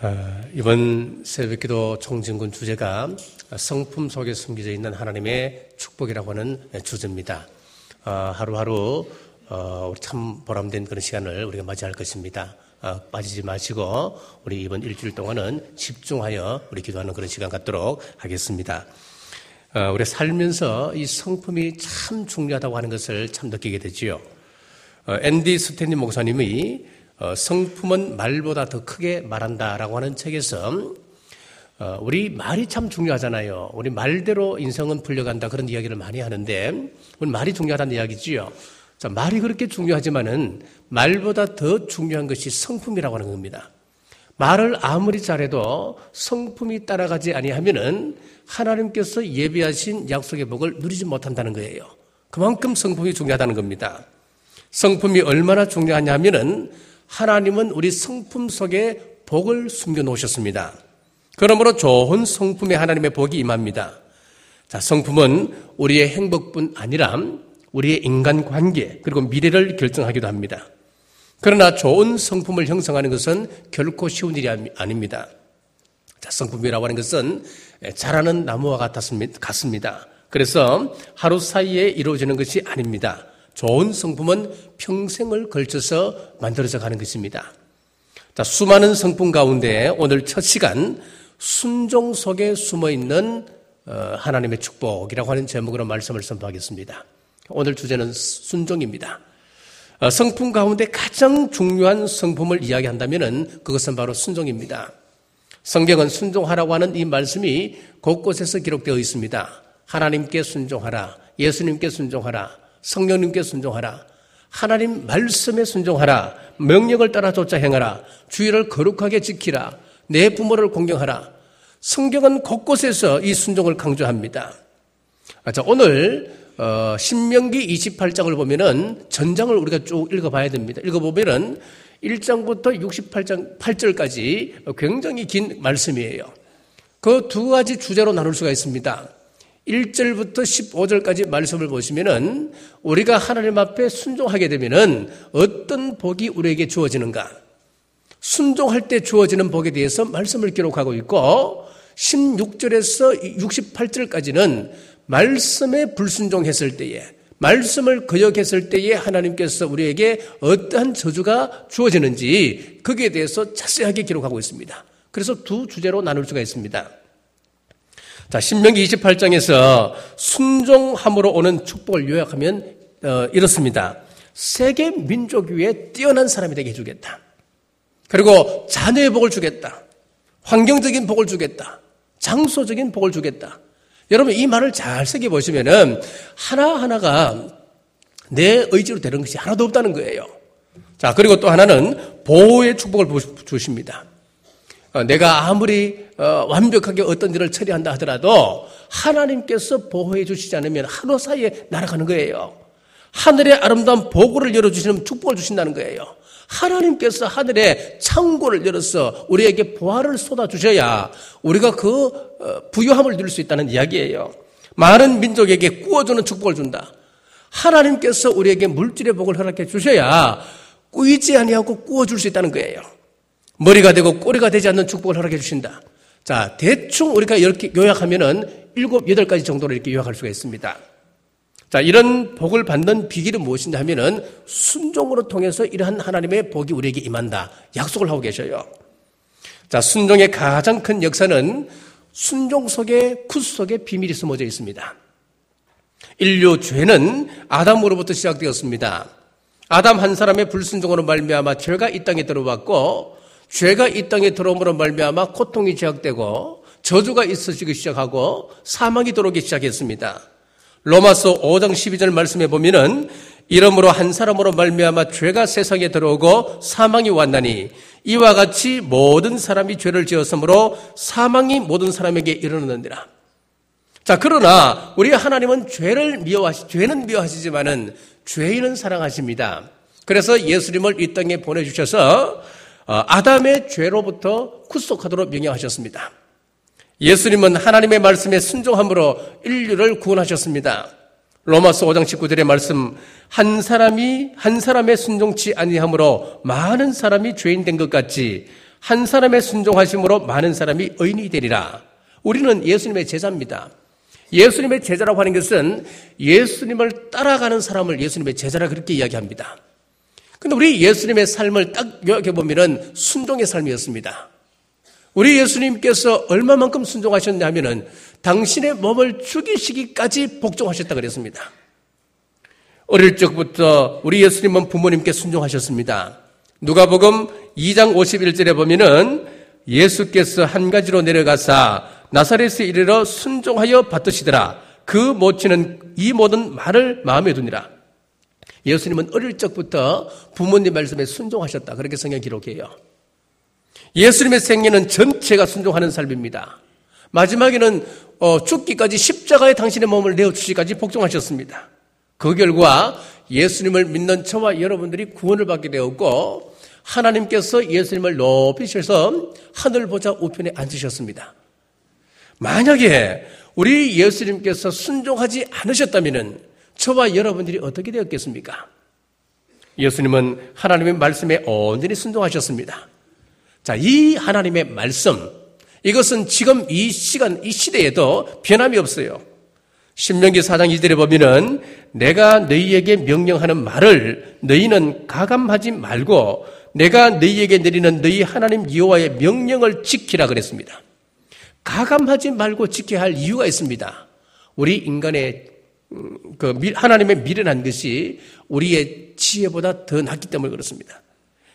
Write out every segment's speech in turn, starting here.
어, 이번 새벽기도 총진군 주제가 성품 속에 숨겨져 있는 하나님의 축복이라고 하는 주제입니다. 어, 하루하루 어, 참 보람된 그런 시간을 우리가 맞이할 것입니다. 빠지지 마시고 우리 이번 일주일 동안은 집중하여 우리 기도하는 그런 시간 갖도록 하겠습니다. 우리 살면서 이 성품이 참 중요하다고 하는 것을 참 느끼게 되지요. 앤디 스탠리 목사님이 어, 성품은 말보다 더 크게 말한다라고 하는 책에서 어, 우리 말이 참 중요하잖아요. 우리 말대로 인생은 풀려간다 그런 이야기를 많이 하는데 우리 말이 중요하다는 이야기지요. 자, 말이 그렇게 중요하지만은 말보다 더 중요한 것이 성품이라고 하는 겁니다. 말을 아무리 잘해도 성품이 따라가지 아니하면은 하나님께서 예비하신 약속의 복을 누리지 못한다는 거예요. 그만큼 성품이 중요하다는 겁니다. 성품이 얼마나 중요하냐면은 하나님은 우리 성품 속에 복을 숨겨 놓으셨습니다. 그러므로 좋은 성품에 하나님의 복이 임합니다. 자, 성품은 우리의 행복뿐 아니라 우리의 인간 관계 그리고 미래를 결정하기도 합니다. 그러나 좋은 성품을 형성하는 것은 결코 쉬운 일이 아닙니다. 자, 성품이라고 하는 것은 자라는 나무와 같습니다. 그래서 하루 사이에 이루어지는 것이 아닙니다. 좋은 성품은 평생을 걸쳐서 만들어져 가는 것입니다. 자, 수많은 성품 가운데 오늘 첫 시간 순종 속에 숨어 있는 어, 하나님의 축복이라고 하는 제목으로 말씀을 선포하겠습니다. 오늘 주제는 순종입니다. 어, 성품 가운데 가장 중요한 성품을 이야기한다면 그것은 바로 순종입니다. 성경은 순종하라고 하는 이 말씀이 곳곳에서 기록되어 있습니다. 하나님께 순종하라. 예수님께 순종하라. 성령님께 순종하라. 하나님 말씀에 순종하라. 명령을 따라 쫓아 행하라. 주의를 거룩하게 지키라. 내 부모를 공경하라. 성경은 곳곳에서 이 순종을 강조합니다. 아, 자, 오늘 어, 신명기 28장을 보면은 전장을 우리가 쭉 읽어봐야 됩니다. 읽어보면은 1장부터 68장 8절까지 굉장히 긴 말씀이에요. 그 두 가지 주제로 나눌 수가 있습니다. 1절부터 15절까지 말씀을 보시면은 우리가 하나님 앞에 순종하게 되면은 어떤 복이 우리에게 주어지는가? 순종할 때 주어지는 복에 대해서 말씀을 기록하고 있고 16절에서 68절까지는 말씀에 불순종했을 때에 말씀을 거역했을 때에 하나님께서 우리에게 어떠한 저주가 주어지는지 거기에 대해서 자세하게 기록하고 있습니다. 그래서 두 주제로 나눌 수가 있습니다. 자, 신명기 28장에서 순종함으로 오는 축복을 요약하면 어, 이렇습니다. 세계 민족 위에 뛰어난 사람이 되게 해주겠다. 그리고 자녀의 복을 주겠다. 환경적인 복을 주겠다. 장소적인 복을 주겠다. 여러분 이 말을 잘 새겨 보시면은 하나 하나가 내 의지로 되는 것이 하나도 없다는 거예요. 자, 그리고 또 하나는 보호의 축복을 주십니다. 어, 내가 아무리 어, 완벽하게 어떤 일을 처리한다 하더라도 하나님께서 보호해 주시지 않으면 하루 사이에 날아가는 거예요. 하늘의 아름다운 보고를 열어주시는 축복을 주신다는 거예요. 하나님께서 하늘의 창고를 열어서 우리에게 보화를 쏟아주셔야 우리가 그 어, 부유함을 누릴 수 있다는 이야기예요. 많은 민족에게 꾸어주는 축복을 준다. 하나님께서 우리에게 물질의 복을 허락해 주셔야 꾸이지 아니하고 꾸어줄 수 있다는 거예요. 머리가 되고 꼬리가 되지 않는 축복을 허락해 주신다. 자, 대충 우리가 이렇게 요약하면은 일곱, 여덟 가지 정도로 이렇게 요약할 수가 있습니다. 자, 이런 복을 받는 비결은 무엇인가 하면은 순종으로 통해서 이러한 하나님의 복이 우리에게 임한다. 약속을 하고 계셔요. 자, 순종의 가장 큰 역사는 순종 속에, 그 속에 비밀이 숨어져 있습니다. 인류 죄는 아담으로부터 시작되었습니다. 아담 한 사람의 불순종으로 말미암아 죄가 이 땅에 들어왔고 죄가 이 땅에 들어옴으로 말미암아 고통이 시작되고 저주가 있어지기 시작하고 사망이 들어오기 시작했습니다. 로마서 5장 12절 말씀에 보면은 이러므로 한 사람으로 말미암아 죄가 세상에 들어오고 사망이 왔나니 이와 같이 모든 사람이 죄를 지었으므로 사망이 모든 사람에게 이르렀느니라. 자, 그러나 우리 하나님은 죄를 미워하시, 죄는 미워하시지만은 죄인은 사랑하십니다. 그래서 예수님을 이 땅에 보내주셔서 어, 아담의 죄로부터 구속하도록 명령하셨습니다. 예수님은 하나님의 말씀에 순종함으로 인류를 구원하셨습니다. 로마서 5장 19절의 말씀 한 사람이 한 사람의 순종치 아니함으로 많은 사람이 죄인 된 것 같이 한 사람의 순종하심으로 많은 사람이 의인이 되리라. 우리는 예수님의 제자입니다. 예수님의 제자라고 하는 것은 예수님을 따라가는 사람을 예수님의 제자라 그렇게 이야기합니다. 근데 우리 예수님의 삶을 딱 요약해 보면은 순종의 삶이었습니다. 우리 예수님께서 얼마만큼 순종하셨냐면은 당신의 몸을 죽이시기까지 복종하셨다 그랬습니다. 어릴 적부터 우리 예수님은 부모님께 순종하셨습니다. 누가복음 2장 51절에 보면은 예수께서 한 가지로 내려가사 나사렛에 이르러 순종하여 받으시더라. 그 모친은 이 모든 말을 마음에 두니라. 예수님은 어릴 적부터 부모님 말씀에 순종하셨다. 그렇게 성경 기록해요. 예수님의 생애는 전체가 순종하는 삶입니다. 마지막에는 어, 죽기까지 십자가에 당신의 몸을 내어주시기까지 복종하셨습니다. 그 결과 예수님을 믿는 저와 여러분들이 구원을 받게 되었고 하나님께서 예수님을 높이셔서 하늘 보자 우편에 앉으셨습니다. 만약에 우리 예수님께서 순종하지 않으셨다면 저와 여러분들이 어떻게 되었겠습니까? 예수님은 하나님의 말씀에 온전히 순종하셨습니다. 자, 이 하나님의 말씀, 이것은 지금 이 시간, 이 시대에도 변함이 없어요. 신명기 4장 2절에 보면은 내가 너희에게 명령하는 말을 너희는 가감하지 말고 내가 너희에게 내리는 너희 하나님 여호와의 명령을 지키라 그랬습니다. 가감하지 말고 지켜야 할 이유가 있습니다. 우리 인간의 음, 그 하나님의 미련한 것이 우리의 지혜보다 더 낫기 때문에 그렇습니다.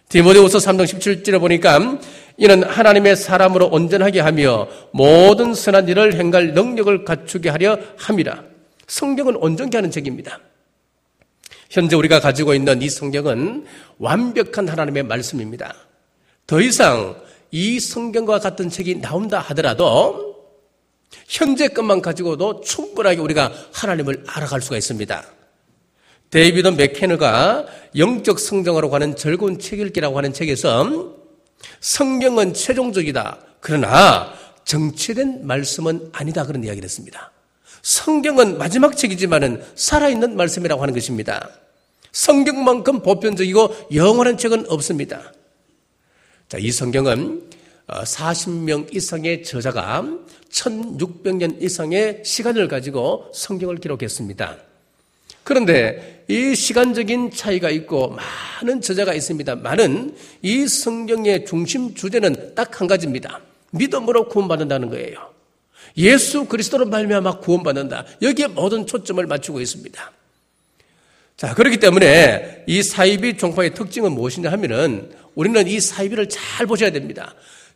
디모데후서 3장 17절에 보니까 이는 하나님의 사람으로 온전하게 하며 모든 선한 일을 행할 능력을 갖추게 하려 함이라. 성경은 온전케 하는 책입니다. 현재 우리가 가지고 있는 이 성경은 완벽한 하나님의 말씀입니다. 더 이상 이 성경과 같은 책이 나온다 하더라도 현재 것만 가지고도 충분하게 우리가 하나님을 알아갈 수가 있습니다. 데이비드 맥케너가 영적 성장으로 하는 즐거운 책 읽기라고 하는 책에서 성경은 최종적이다. 그러나 정체된 말씀은 아니다. 그런 이야기를 했습니다. 성경은 마지막 책이지만은 살아있는 말씀이라고 하는 것입니다. 성경만큼 보편적이고 영원한 책은 없습니다. 자, 이 성경은 40명 어, 이상의 저자가 1600년 이상의 시간을 가지고 성경을 기록했습니다. 그런데 이 시간적인 차이가 있고 많은 저자가 있습니다. 많은 이 성경의 중심 주제는 딱 한 가지입니다. 믿음으로 구원받는다는 거예요. 예수 그리스도로 말미암아 구원받는다. 여기에 모든 초점을 맞추고 있습니다. 자, 그렇기 때문에 이 사이비 종파의 특징은 무엇이냐 하면은 우리는 이 사이비를 잘 보셔야 됩니다.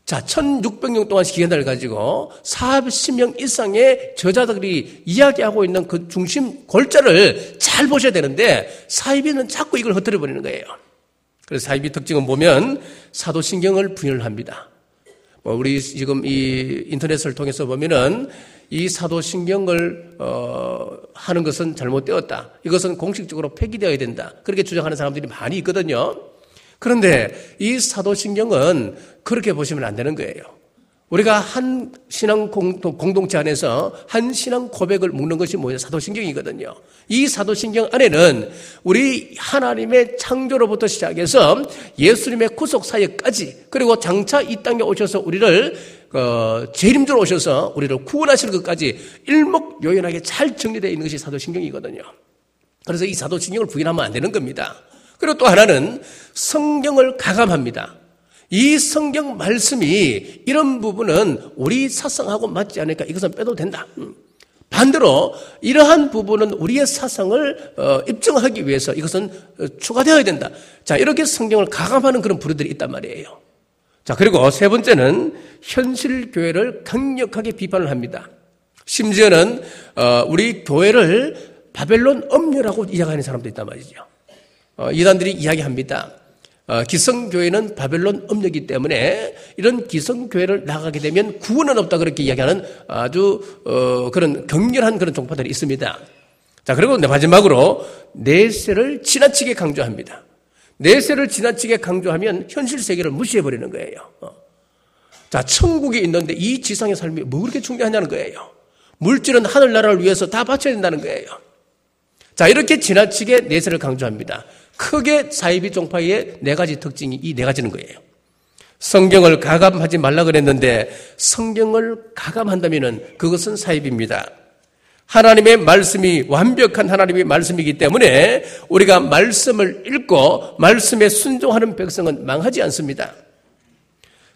자, 1600년 동안 기간을 가지고 40명 이상의 저자들이 이야기하고 있는 그 중심 골자를 잘 보셔야 되는데 사이비는 자꾸 이걸 흩어려 버리는 거예요. 그래서 사이비 특징은 보면 사도신경을 부인을 합니다. 뭐 우리 지금 이 인터넷을 통해서 보면은 이 사도신경을 어 하는 것은 잘못되었다. 이것은 공식적으로 폐기되어야 된다. 그렇게 주장하는 사람들이 많이 있거든요. 그런데 이 사도신경은 그렇게 보시면 안 되는 거예요. 우리가 한 신앙 공동체 안에서 한 신앙 고백을 묻는 것이 뭐예요? 사도신경이거든요. 이 사도신경 안에는 우리 하나님의 창조로부터 시작해서 예수님의 구속 사역까지 그리고 장차 이 땅에 오셔서 우리를 어, 재림주로 오셔서 우리를 구원하시는 것까지 일목요연하게 잘 정리되어 있는 것이 사도신경이거든요. 그래서 이 사도신경을 부인하면 안 되는 겁니다. 그리고 또 하나는 성경을 가감합니다. 이 성경 말씀이 이런 부분은 우리 사상하고 맞지 않으니까 이것은 빼도 된다. 음. 반대로 이러한 부분은 우리의 사상을 어, 입증하기 위해서 이것은 어, 추가되어야 된다. 자, 이렇게 성경을 가감하는 그런 부류들이 있단 말이에요. 자, 그리고 세 번째는 현실 교회를 강력하게 비판을 합니다. 심지어는 어, 우리 교회를 바벨론 엄녀라고 이야기하는 사람도 있단 말이죠. 어, 이단들이 이야기합니다. 어, 기성교회는 바벨론 음력이기 때문에 이런 기성교회를 나가게 되면 구원은 없다 그렇게 이야기하는 아주 어, 그런 격렬한 그런 종파들이 있습니다. 자 그리고 마지막으로 내세를 지나치게 강조합니다. 내세를 지나치게 강조하면 현실 세계를 무시해 버리는 거예요. 자 천국이 있는데 이 지상의 삶이 뭐 그렇게 중요하냐는 거예요. 물질은 하늘나라를 위해서 다 바쳐야 된다는 거예요. 자 이렇게 지나치게 내세를 강조합니다. 크게 사이비 종파의 네 가지 특징이 이 네 가지는 거예요. 성경을 가감하지 말라 그랬는데 성경을 가감한다면 그것은 사입입니다. 하나님의 말씀이 완벽한 하나님의 말씀이기 때문에 우리가 말씀을 읽고 말씀에 순종하는 백성은 망하지 않습니다.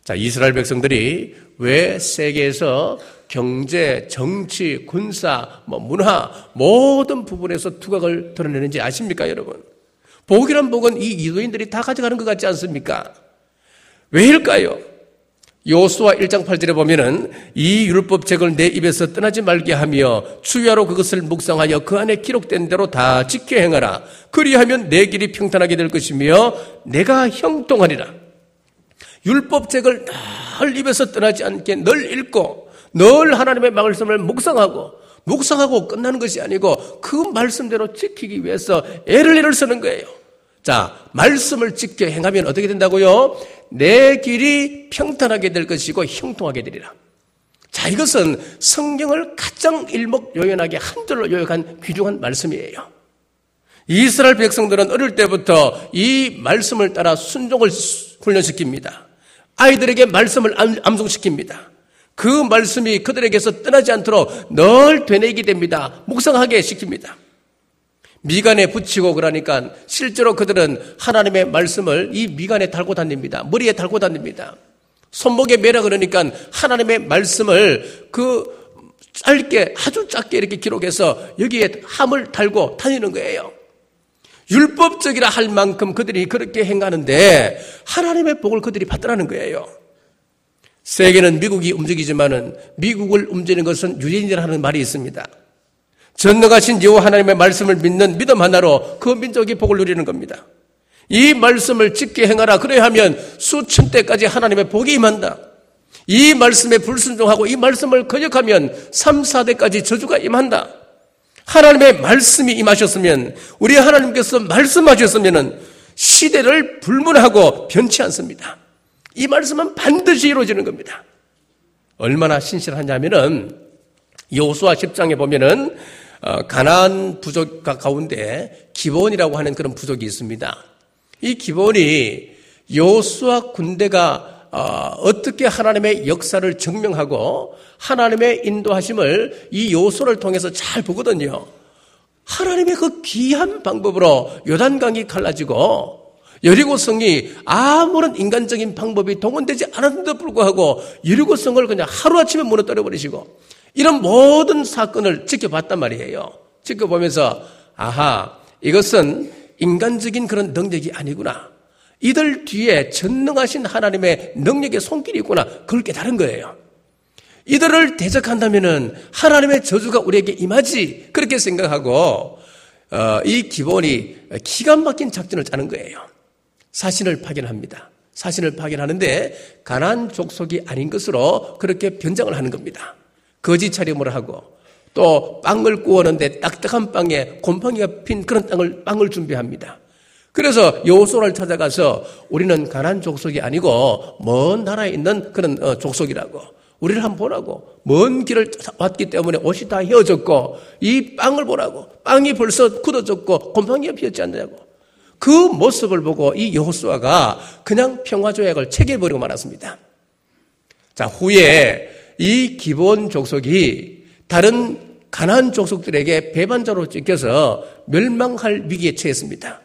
자, 이스라엘 백성들이 왜 세계에서 경제, 정치, 군사, 뭐 문화 모든 부분에서 두각을 드러내는지 아십니까, 여러분? 복이란 복은 이 유도인들이 다 가져가는 것 같지 않습니까? 왜일까요? 요수와 1장 8절에 보면은 이 율법책을 내 입에서 떠나지 말게 하며 주야로 그것을 묵상하여 그 안에 기록된 대로 다 지켜 행하라. 그리하면 내 길이 평탄하게 될 것이며 내가 형통하리라. 율법책을 늘 입에서 떠나지 않게 늘 읽고 늘 하나님의 말씀을 묵상하고 묵상하고 끝나는 것이 아니고 그 말씀대로 지키기 위해서 애를 애를 쓰는 거예요. 자, 말씀을 지켜 행하면 어떻게 된다고요? 내 길이 평탄하게 될 것이고 형통하게 되리라. 자, 이것은 성경을 가장 일목요연하게 한 줄로 요약한 귀중한 말씀이에요. 이스라엘 백성들은 어릴 때부터 이 말씀을 따라 순종을 훈련시킵니다. 아이들에게 말씀을 암송시킵니다. 그 말씀이 그들에게서 떠나지 않도록 늘 되뇌게 됩니다. 묵상하게 시킵니다. 미간에 붙이고 그러니까 실제로 그들은 하나님의 말씀을 이 미간에 달고 다닙니다. 머리에 달고 다닙니다. 손목에 매라 그러니까 하나님의 말씀을 그 짧게 아주 작게 이렇게 기록해서 여기에 함을 달고 다니는 거예요. 율법적이라 할 만큼 그들이 그렇게 행하는데 하나님의 복을 그들이 받더라는 거예요. 세계는 미국이 움직이지만은 미국을 움직이는 것은 유대인이라는 말이 있습니다. 전능하신 여호와 하나님의 말씀을 믿는 믿음 하나로 그 민족이 복을 누리는 겁니다. 이 말씀을 짓게 행하라 그래야 하면 수천 때까지 하나님의 복이 임한다. 이 말씀에 불순종하고 이 말씀을 거역하면 3, 4대까지 저주가 임한다. 하나님의 말씀이 임하셨으면 우리 하나님께서 말씀하셨으면 시대를 불문하고 변치 않습니다. 이 말씀은 반드시 이루어지는 겁니다. 얼마나 신실하냐면은 여호수아 10장에 보면은 어, 가나안 부족 가운데 기본이라고 하는 그런 부족이 있습니다. 이 기본이 여호수아 군대가 어, 어떻게 하나님의 역사를 증명하고 하나님의 인도하심을 이 요소를 통해서 잘 보거든요. 하나님의 그 귀한 방법으로 요단강이 갈라지고 여리고성이 아무런 인간적인 방법이 동원되지 않았는데도 불구하고 여리고성을 그냥 하루아침에 무너뜨려 버리시고 이런 모든 사건을 지켜봤단 말이에요. 지켜보면서 아하 이것은 인간적인 그런 능력이 아니구나. 이들 뒤에 전능하신 하나님의 능력의 손길이 있구나. 그걸 깨달은 거예요. 이들을 대적한다면은 하나님의 저주가 우리에게 임하지. 그렇게 생각하고, 어, 이 기본이 기가 막힌 작전을 짜는 거예요. 사신을 파견합니다. 사신을 파견하는데 가난 족속이 아닌 것으로 그렇게 변장을 하는 겁니다. 거짓 차림을 하고 또 빵을 구웠는데 딱딱한 빵에 곰팡이가 핀 그런 땅을 빵을 준비합니다. 그래서 여호수아를 찾아가서 우리는 가난 족속이 아니고 먼 나라에 있는 그런 어, 족속이라고 우리를 한번 보라고 먼 길을 왔기 때문에 옷이 다 휘어졌고 이 빵을 보라고 빵이 벌써 굳어졌고 곰팡이가 피었지 않냐고 그 모습을 보고 이 여호수아가 그냥 평화 조약을 체결해버리고 말았습니다. 자 후에 이 기본 족속이 다른 가난 족속들에게 배반자로 찍혀서 멸망할 위기에 처했습니다.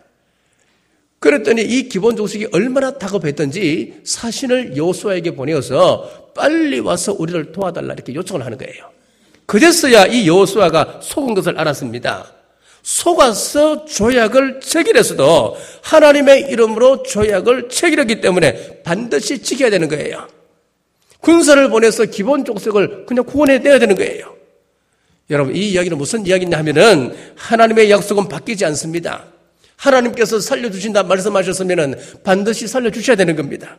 그랬더니 이 기본 족속이 얼마나 다급했던지 사신을 요수아에게 보내어서 빨리 와서 우리를 도와달라 이렇게 요청을 하는 거예요. 그제서야 이 요수아가 속은 것을 알았습니다. 속아서 조약을 체결해서도 하나님의 이름으로 조약을 체결했기 때문에 반드시 지켜야 되는 거예요. 군사를 보내서 기본 족속을 그냥 구원해 내야 되는 거예요. 여러분, 이 이야기는 무슨 이야기냐 하면은 하나님의 약속은 바뀌지 않습니다. 하나님께서 살려주신다 말씀하셨으면 반드시 살려주셔야 되는 겁니다.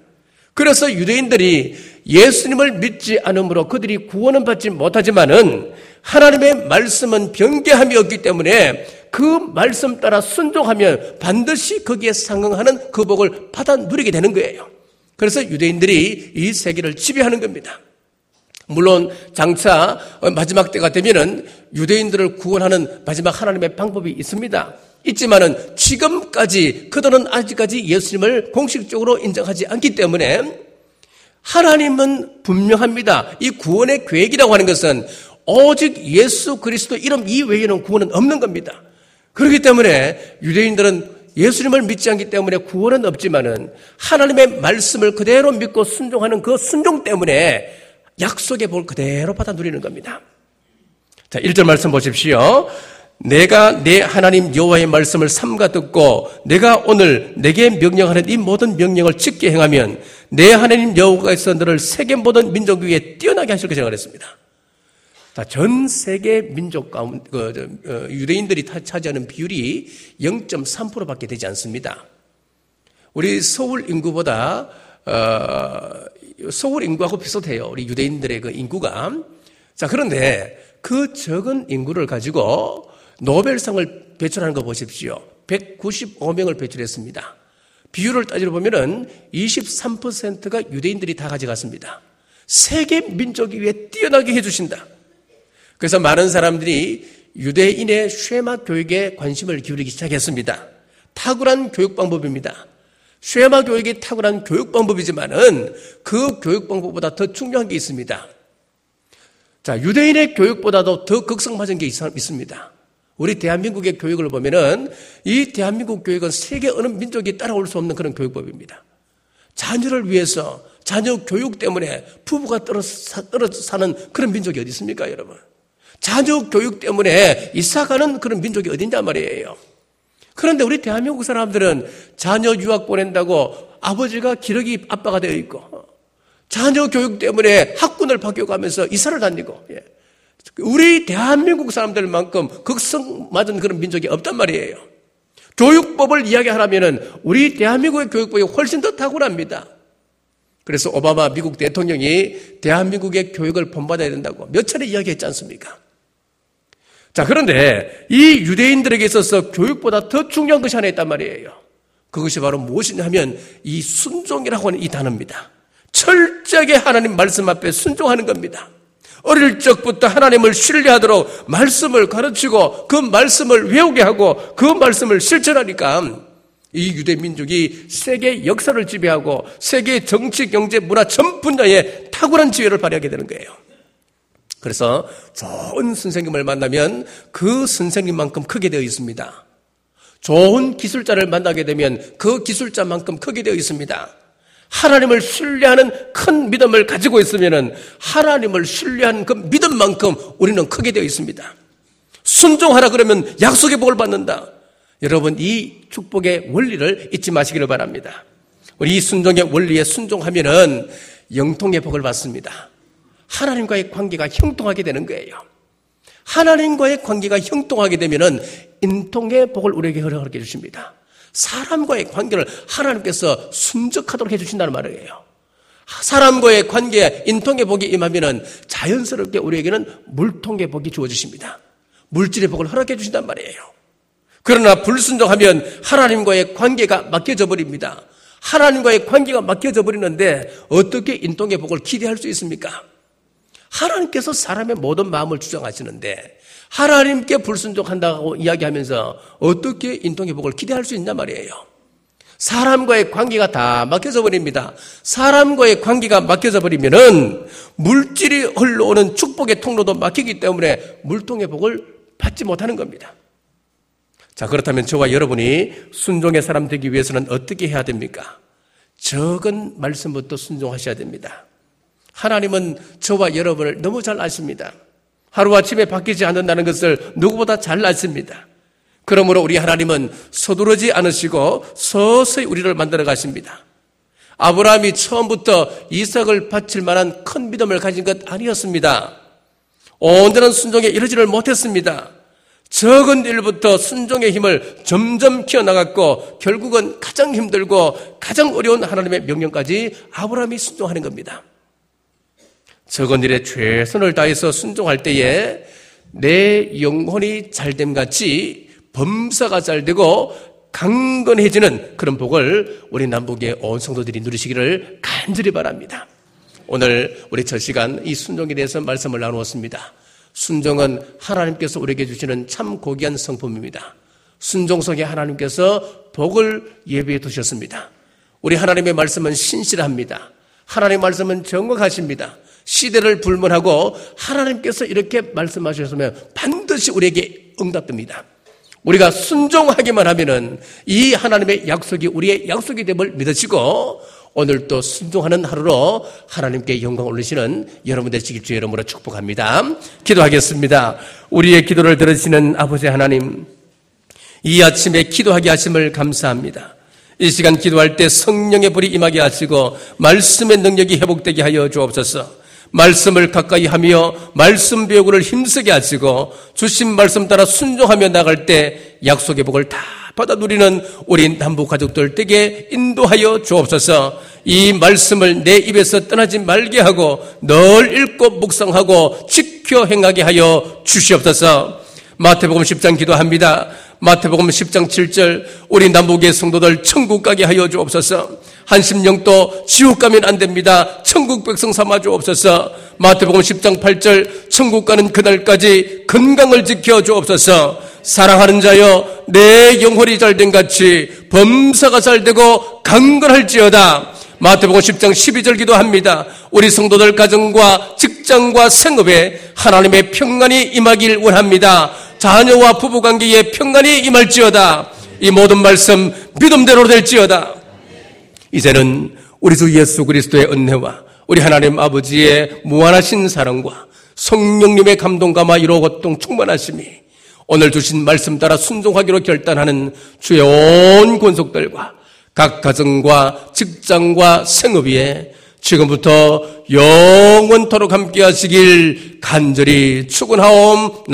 그래서 유대인들이 예수님을 믿지 않으므로 그들이 구원은 받지 못하지만은 하나님의 말씀은 변개함이 없기 때문에 그 말씀 따라 순종하면 반드시 거기에 상응하는 그 복을 받아 누리게 되는 거예요. 그래서 유대인들이 이 세계를 지배하는 겁니다. 물론 장차 마지막 때가 되면은 유대인들을 구원하는 마지막 하나님의 방법이 있습니다. 있지만은 지금까지 그들은 아직까지 예수님을 공식적으로 인정하지 않기 때문에 하나님은 분명합니다. 이 구원의 계획이라고 하는 것은 오직 예수 그리스도 이름 이외에는 구원은 없는 겁니다. 그렇기 때문에 유대인들은 예수님을 믿지 않기 때문에 구원은 없지만은 하나님의 말씀을 그대로 믿고 순종하는 그 순종 때문에 약속의 볼 그대로 받아 누리는 겁니다. 자, 1절 말씀 보십시오. 내가 내 하나님 여호와의 말씀을 삼가 듣고 내가 오늘 내게 명령하는 이 모든 명령을 지켜 행하면 내 하나님 여호와께서 너를 세계 모든 민족 위에 뛰어나게 하실 것이라고 그랬습니다. 전 세계 민족 가운데 그, 어, 유대인들이 차지하는 비율이 0.3%밖에 되지 않습니다. 우리 서울 인구보다 어, 서울 인구하고 비슷해요. 우리 유대인들의 그 인구가. 자 그런데 그 적은 인구를 가지고 노벨상을 배출하는 거 보십시오. 195명을 배출했습니다. 비율을 따지러 보면은 23%가 유대인들이 다 가져갔습니다. 세계 민족이 위해 뛰어나게 해주신다. 그래서 많은 사람들이 유대인의 쉐마 교육에 관심을 기울이기 시작했습니다. 탁월한 교육 방법입니다. 쉐마 교육이 탁월한 교육 방법이지만은 그 교육 방법보다 더 중요한 게 있습니다. 자, 유대인의 교육보다도 더 극성맞은 게 있습니다. 우리 대한민국의 교육을 보면은 이 대한민국 교육은 세계 어느 민족이 따라올 수 없는 그런 교육법입니다. 자녀를 위해서 자녀 교육 때문에 부부가 떨어져, 사는 그런 민족이 어디 있습니까, 여러분? 자녀 교육 때문에 이사가는 그런 민족이 어딘냐 말이에요. 그런데 우리 대한민국 사람들은 자녀 유학 보낸다고 아버지가 기러기 아빠가 되어 있고 자녀 교육 때문에 학군을 바뀌어가면서 이사를 다니고 예. 우리 대한민국 사람들만큼 극성 맞은 그런 민족이 없단 말이에요. 교육법을 이야기하라면 우리 대한민국의 교육법이 훨씬 더 탁월합니다. 그래서 오바마 미국 대통령이 대한민국의 교육을 본받아야 된다고 몇 차례 이야기했지 않습니까? 자, 그런데 이 유대인들에게 있어서 교육보다 더 중요한 것이 하나 있단 말이에요. 그것이 바로 무엇이냐 하면 이 순종이라고 하는 이 단어입니다. 철저하게 하나님 말씀 앞에 순종하는 겁니다. 어릴 적부터 하나님을 신뢰하도록 말씀을 가르치고 그 말씀을 외우게 하고 그 말씀을 실천하니까 이 유대 민족이 세계 역사를 지배하고 세계 정치, 경제, 문화 전 분야에 탁월한 지혜를 발휘하게 되는 거예요. 그래서 좋은 선생님을 만나면 그 선생님만큼 크게 되어 있습니다. 좋은 기술자를 만나게 되면 그 기술자만큼 크게 되어 있습니다. 하나님을 신뢰하는 큰 믿음을 가지고 있으면 하나님을 신뢰하는 그 믿음만큼 우리는 크게 되어 있습니다. 순종하라 그러면 약속의 복을 받는다. 여러분 이 축복의 원리를 잊지 마시기를 바랍니다. 우리 이 순종의 원리에 순종하면은 영통의 복을 받습니다. 하나님과의 관계가 형통하게 되는 거예요. 하나님과의 관계가 형통하게 되면은 인통의 복을 우리에게 허락해 주십니다. 사람과의 관계를 하나님께서 순적하도록 해주신다는 말이에요. 사람과의 관계에 인통의 복이 임하면은 자연스럽게 우리에게는 물통의 복이 주어지십니다. 물질의 복을 허락해 주신단 말이에요. 그러나 불순종하면 하나님과의 관계가 맡겨져 버립니다. 하나님과의 관계가 맡겨져 버리는데 어떻게 인통의 복을 기대할 수 있습니까? 하나님께서 사람의 모든 마음을 주장하시는데 하나님께 불순종한다고 이야기하면서 어떻게 인통의 복을 기대할 수 있냐 말이에요. 사람과의 관계가 다 막혀져 버립니다. 사람과의 관계가 막혀져 버리면은 물질이 흘러오는 축복의 통로도 막히기 때문에 물통의 복을 받지 못하는 겁니다. 자, 그렇다면 저와 여러분이 순종의 사람 되기 위해서는 어떻게 해야 됩니까? 적은 말씀부터 순종하셔야 됩니다. 하나님은 저와 여러분을 너무 잘 아십니다. 하루아침에 바뀌지 않는다는 것을 누구보다 잘 아십니다. 그러므로 우리 하나님은 서두르지 않으시고 서서히 우리를 만들어 가십니다. 아브라함이 처음부터 이삭을 바칠 만한 큰 믿음을 가진 것 아니었습니다. 온전한 순종에 이르지를 못했습니다. 적은 일부터 순종의 힘을 점점 키워나갔고 결국은 가장 힘들고 가장 어려운 하나님의 명령까지 아브라함이 순종하는 겁니다. 적은 일에 최선을 다해서 순종할 때에 내 영혼이 잘됨 같이 범사가 잘 되고 강건해지는 그런 복을 우리 남북의 온 성도들이 누리시기를 간절히 바랍니다. 오늘 우리 첫 시간 이 순종에 대해서 말씀을 나누었습니다. 순종은 하나님께서 우리에게 주시는 참 고귀한 성품입니다. 순종 속에 하나님께서 복을 예비해 두셨습니다. 우리 하나님의 말씀은 신실합니다. 하나님 말씀은 정확하십니다. 시대를 불문하고 하나님께서 이렇게 말씀하셨으면 반드시 우리에게 응답됩니다. 우리가 순종하기만 하면은 이 하나님의 약속이 우리의 약속이 됨을 믿으시고 오늘 또 순종하는 하루로 하나님께 영광 올리시는 여러분 되시길 주의 이름으로 축복합니다. 기도하겠습니다. 우리의 기도를 들으시는 아버지 하나님, 이 아침에 기도하게 하심을 감사합니다. 이 시간 기도할 때 성령의 불이 임하게 하시고 말씀의 능력이 회복되게 하여 주옵소서. 말씀을 가까이 하며 말씀 배우고를 힘쓰게 하시고 주신 말씀 따라 순종하며 나갈 때 약속의 복을 다 받아 누리는 우리 남부 가족들 에게 인도하여 주옵소서 이 말씀을 내 입에서 떠나지 말게 하고 늘 읽고 묵상하고 지켜 행하게 하여 주시옵소서 마태복음 10장 기도합니다. 마태복음 10장 7절 우리 남북의 성도들 천국 가게 하여 주옵소서. 한심령도 지옥 가면 안 됩니다. 천국 백성 삼아 주옵소서. 마태복음 10장 8절 천국 가는 그날까지 건강을 지켜 주옵소서. 사랑하는 자여 내 영혼이 잘된 같이 범사가 잘되고 강건할지어다. 마태복음 10장 12절 기도합니다. 우리 성도들 가정과 직장과 생업에 하나님의 평안이 임하길 원합니다. 자녀와 부부 관계에 평안이 임할지어다. 이 모든 말씀 믿음대로 될지어다. 이제는 우리 주 예수 그리스도의 은혜와 우리 하나님 아버지의 무한하신 사랑과 성령님의 감동감화 이로 고통 충만하심이 오늘 주신 말씀 따라 순종하기로 결단하는 주의 온 권속들과 각 가정과 직장과 생업 위에 지금부터 영원토록 함께 하시길 간절히 축원하옵나이다.